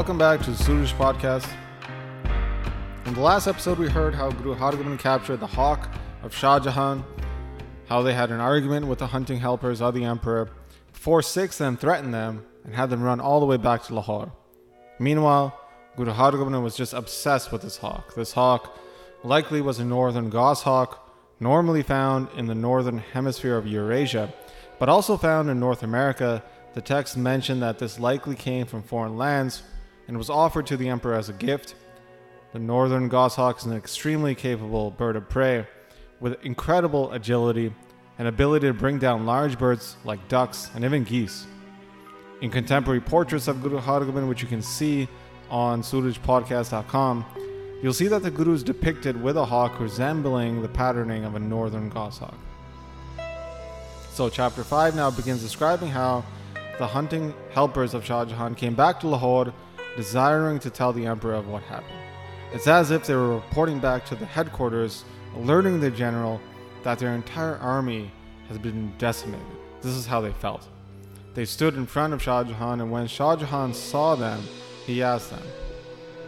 Welcome back to the Suraj Podcast. In the last episode, we heard how Guru Hargobind captured the hawk of Shah Jahan, how they had an argument with the hunting helpers of the emperor, forsook them, threatened them, and had them run all the way back to Lahore. Meanwhile, Guru Hargobind was just obsessed with this hawk. This hawk likely was a northern goshawk, normally found in the northern hemisphere of Eurasia, but also found in North America. The text mentioned that this likely came from foreign lands and was offered to the emperor as a gift. The northern goshawk is an extremely capable bird of prey with incredible agility and ability to bring down large birds like ducks and even geese. In contemporary portraits of Guru Hargobind, which you can see on SurajPodcast.com, you'll see that the Guru is depicted with a hawk resembling the patterning of a northern goshawk. So, chapter 5 now begins describing how the hunting helpers of Shah Jahan came back to Lahore desiring to tell the emperor of what happened. It's as if they were reporting back to the headquarters, alerting the general that their entire army has been decimated. This is how they felt. They stood in front of Shah Jahan, and when Shah Jahan saw them, he asked them,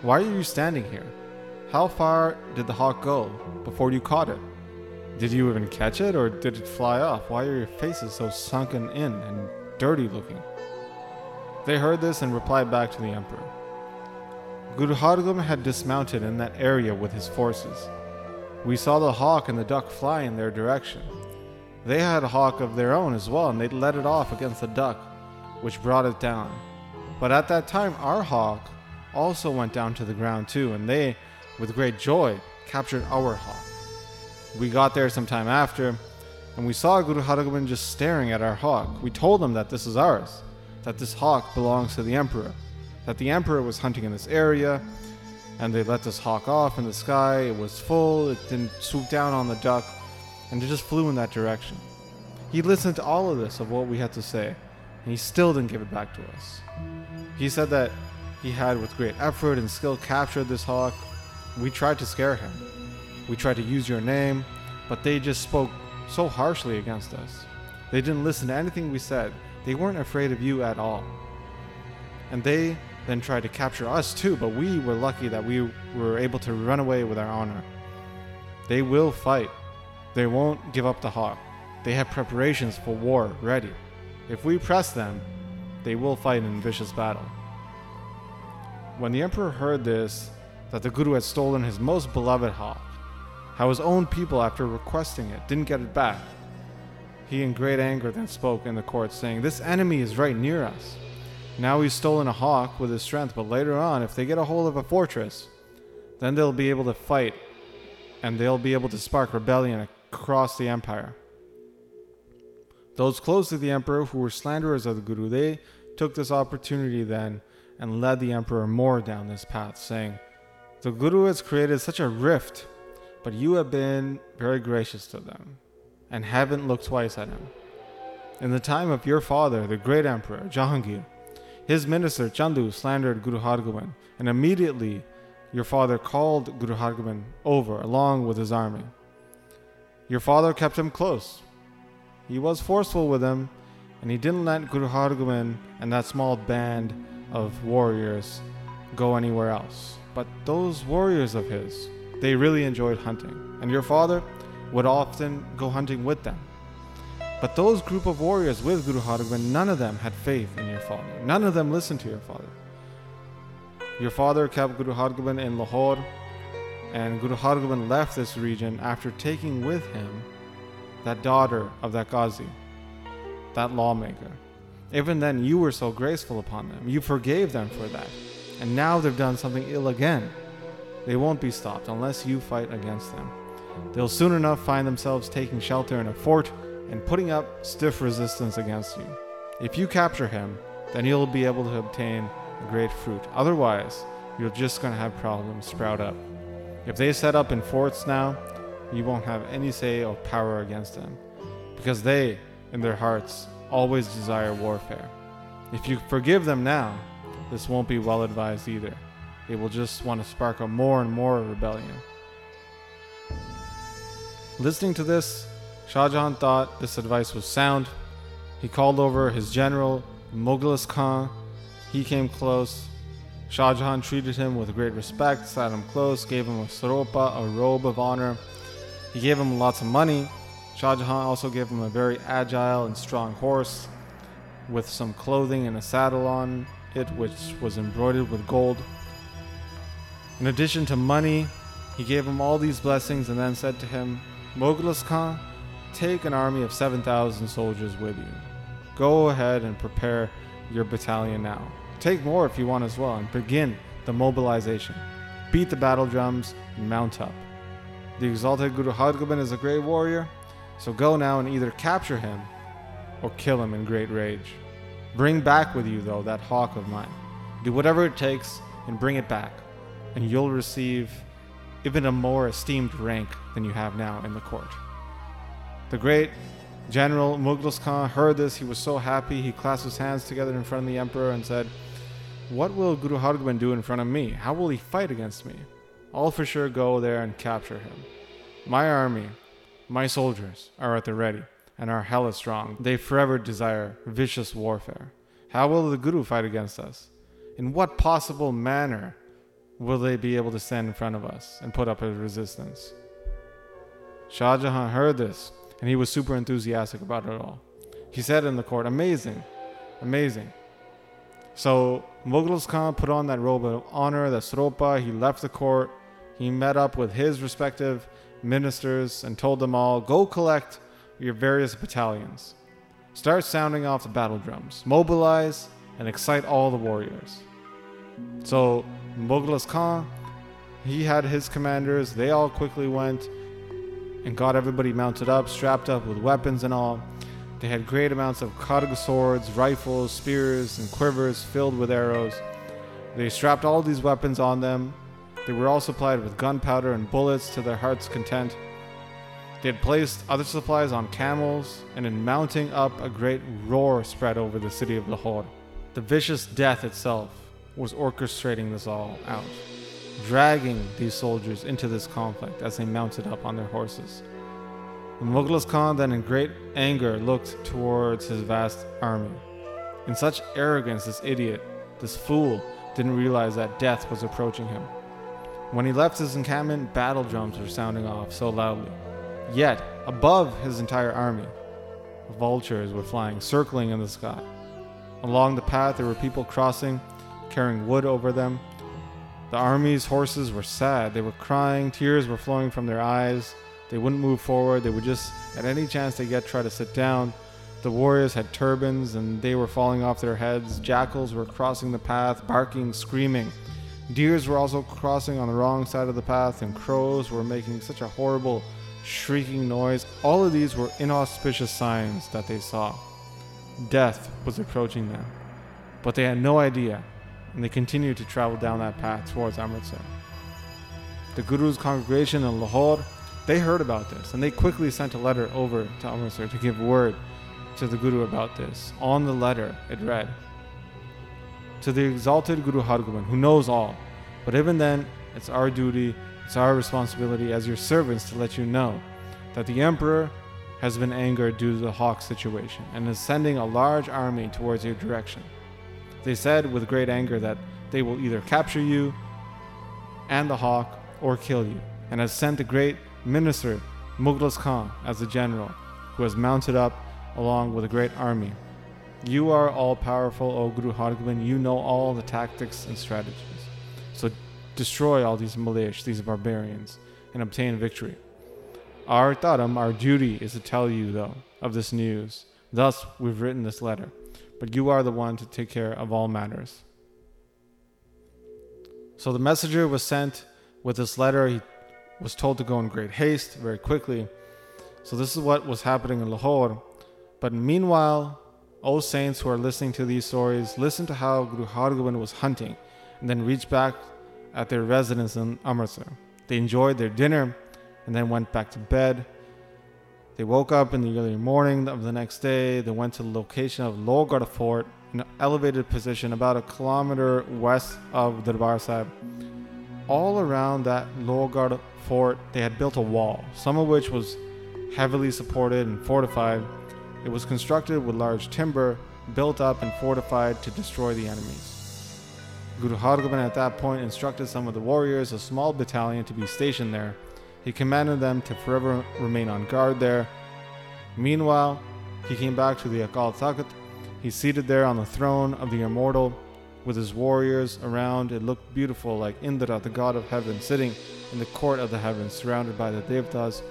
Why are you standing here? How far did the hawk go before you caught it? Did you even catch it, or did it fly off? Why are your faces so sunken in and dirty looking? They heard this and replied back to the emperor. Guru Hargobind had dismounted in that area with his forces. We saw the hawk and the duck fly in their direction. They had a hawk of their own as well, and they let it off against the duck, which brought it down. But at that time, our hawk also went down to the ground too, and they, with great joy, captured our hawk. We got there some time after, and we saw Guru Hargobind just staring at our hawk. We told him that this is ours, that this hawk belongs to the emperor, that the emperor was hunting in this area, and they let this hawk off in the sky. It was full, it didn't swoop down on the duck, and it just flew in that direction. He listened to all of this of what we had to say, and he still didn't give it back to us. He said that he had, with great effort and skill, captured this hawk. We tried to scare him. We tried to use your name, but they just spoke so harshly against us. They didn't listen to anything we said. They weren't afraid of you at all. And they then tried to capture us too, but we were lucky that we were able to run away with our honor. They will fight. They won't give up the hawk. They have preparations for war ready. If we press them, they will fight in vicious battle. When the emperor heard this, that the Guru had stolen his most beloved hawk, how his own people, after requesting it, didn't get it back, he in great anger then spoke in the court, saying, This enemy is right near us. Now he's stolen a hawk with his strength, but later on, if they get a hold of a fortress, then they'll be able to fight and they'll be able to spark rebellion across the empire. Those close to the emperor who were slanderers of the Guru, they took this opportunity then and led the emperor more down this path, saying, The Guru has created such a rift, but you have been very gracious to them and haven't looked twice at him. In the time of your father, the great emperor, Jahangir, his minister Chandu slandered Guru Hargobind, and immediately your father called Guru Hargobind over along with his army. Your father kept him close. He was forceful with him, and he didn't let Guru Hargobind and that small band of warriors go anywhere else. But those warriors of his, they really enjoyed hunting, and your father would often go hunting with them. But those group of warriors with Guru Hargobind, none of them had faith in your father. None of them listened to your father. Your father kept Guru Hargobind in Lahore, and Guru Hargobind left this region after taking with him that daughter of that Ghazi, that lawmaker. Even then, you were so graceful upon them. You forgave them for that. And now they've done something ill again. They won't be stopped unless you fight against them. They'll soon enough find themselves taking shelter in a fort and putting up stiff resistance against you. If you capture him, then you'll be able to obtain great fruit. Otherwise, you're just going to have problems sprout up. If they set up in forts now, you won't have any say or power against them, because they, in their hearts, always desire warfare. If you forgive them now, this won't be well advised either. They will just want to spark up more and more rebellion. Listening to this, Shah Jahan thought this advice was sound. He called over his general, Mukhlis Khan. He came close. Shah Jahan treated him with great respect, sat him close, gave him a sropa, a robe of honor. He gave him lots of money. Shah Jahan also gave him a very agile and strong horse with some clothing and a saddle on it, which was embroidered with gold. In addition to money, he gave him all these blessings and then said to him, Mukhlis Khan, take an army of 7,000 soldiers with you. Go ahead and prepare your battalion now. Take more if you want as well, and begin the mobilization. Beat the battle drums and mount up. The exalted Guru Hargobind is a great warrior, so go now and either capture him or kill him in great rage. Bring back with you, though, that hawk of mine. Do whatever it takes and bring it back, and you'll receive even a more esteemed rank than you have now in the court. The great General Mukhlis Khan heard this. He was so happy. He clasped his hands together in front of the emperor and said, what will Guru Hargobind do in front of me? How will he fight against me? I'll for sure go there and capture him. My army, my soldiers, are at the ready and are hella strong. They forever desire vicious warfare. How will the Guru fight against us? In what possible manner will they be able to stand in front of us and put up a resistance? Shah Jahan heard this and he was super enthusiastic about it all. He said in the court, Amazing, amazing. So Mukhlis Khan put on that robe of honor, the sropa. He left the court. He met up with his respective ministers and told them all, go collect your various battalions. Start sounding off the battle drums. Mobilize and excite all the warriors. So Mukhlis Khan, he had his commanders. They all quickly went and got everybody mounted up, strapped up with weapons and all. They had great amounts of kharg swords, rifles, spears, and quivers filled with arrows. They strapped all these weapons on them. They were all supplied with gunpowder and bullets to their heart's content. They had placed other supplies on camels, and in mounting up, a great roar spread over the city of Lahore. The vicious death itself was orchestrating this all out, dragging these soldiers into this conflict as they mounted up on their horses. The Mukhlis Khan then, in great anger, looked towards his vast army. In such arrogance, this idiot, this fool, didn't realize that death was approaching him. When he left his encampment, battle drums were sounding off so loudly. Yet, above his entire army, vultures were flying, circling in the sky. Along the path, there were people crossing, carrying wood over them. The army's horses were sad. They were crying, tears were flowing from their eyes. They wouldn't move forward. They would just, at any chance they get, try to sit down. The warriors had turbans and they were falling off their heads. Jackals were crossing the path, barking, screaming. Deers were also crossing on the wrong side of the path, and crows were making such a horrible, shrieking noise. All of these were inauspicious signs that they saw. Death was approaching them. But they had no idea, and they continued to travel down that path towards Amritsar. The Guru's congregation in Lahore they heard about this and they quickly sent a letter over to Amritsar to give word to the Guru about this. On the letter, it read To the exalted Guru Hargobind, who knows all, but even then, it's our duty, it's our responsibility as your servants to let you know that the Emperor has been angered due to the Hawk situation and is sending a large army towards your direction. They said with great anger that they will either capture you and the Hawk or kill you, and has sent a great minister Mukhlis Khan as a general who has mounted up along with a great army. You are all powerful, O Guru Hargobind. You know all the tactics and strategies. So destroy all these Malish, these barbarians, and obtain victory. Our Dharam, our duty, is to tell you, though, of this news. Thus, we've written this letter. But you are the one to take care of all matters. So the messenger was sent with this letter. He was told to go in great haste very quickly. So, this is what was happening in Lahore. But meanwhile, O saints who are listening to these stories, listen to how Guru Hargobind was hunting and then reached back at their residence in Amritsar. They enjoyed their dinner and then went back to bed. They woke up in the early morning of the next day. They went to the location of Lohgarh Fort, an elevated position about a kilometer west of Darbar Sahib. All around that Lohgarh fort, they had built a wall, some of which was heavily supported and fortified. It was constructed with large timber, built up and fortified to destroy the enemies. Guru Hargobind at that point instructed some of the warriors, a small battalion, to be stationed there. He commanded them to forever remain on guard there. Meanwhile, he came back to the Akal Takht. He's seated there on the throne of the immortal with his warriors around. It looked beautiful, like Indra, the god of heaven, sitting in the court of the heavens, surrounded by the Devtas.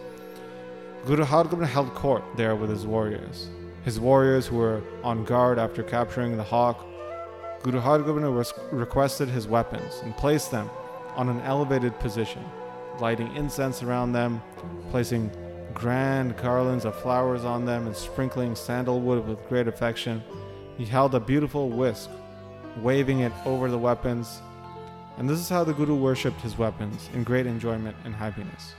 Guru Hargobind held court there with his warriors. His warriors who were on guard after capturing the hawk. Guru Hargobind requested his weapons and placed them on an elevated position, lighting incense around them, placing grand garlands of flowers on them, and sprinkling sandalwood with great affection. He held a beautiful whisk, waving it over the weapons. And this is how the Guru worshipped his weapons in great enjoyment and happiness.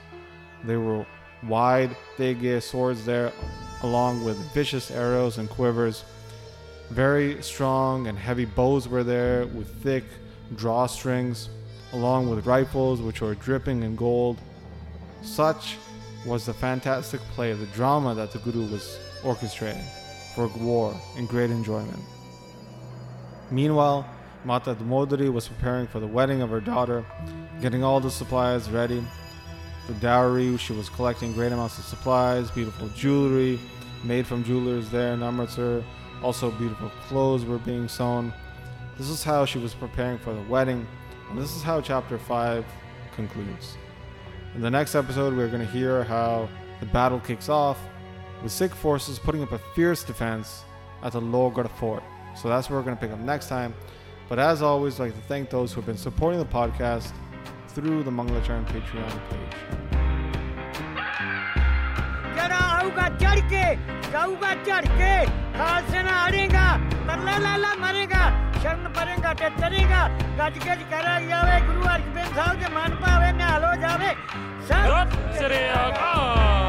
They were wide, thick swords there, along with vicious arrows and quivers. Very strong and heavy bows were there with thick drawstrings, along with rifles which were dripping in gold. Such was the fantastic play of the drama that the Guru was orchestrating for war in great enjoyment. Meanwhile, Mata Damodari was preparing for the wedding of her daughter, getting all the supplies ready. The dowry, she was collecting great amounts of supplies, beautiful jewelry made from jewelers there in Amritsar. Also, beautiful clothes were being sewn. This is how she was preparing for the wedding, and this is how chapter 5 concludes. In the next episode, we're going to hear how the battle kicks off with Sikh forces putting up a fierce defense at the Lohgarh Fort. So that's where we're going to pick up next time. But as always, I'd like to thank those who have been supporting the podcast through the Mangalachar Patreon page. चढ़ के जाऊगा चढ़ के खालसा हारेगा तरला लाला मरेगा ਸ਼ਰਨ ਪਰੇਗਾ ਤੇ ਤਰੀਗਾ। ਗੱਜ ਗੱਜ ਕਰਿਆ ਜਾਵੇ, ਗੁਰੂ ਅਰਜਨ ਸਾਹਿਬ ਦੇ ਮਨ ਭਾਵੇ ਨਿਹਾਲ ਹੋ ਜਾਵੇ। ਸਤਿ ਸ੍ਰੀ ਅਕਾਲ।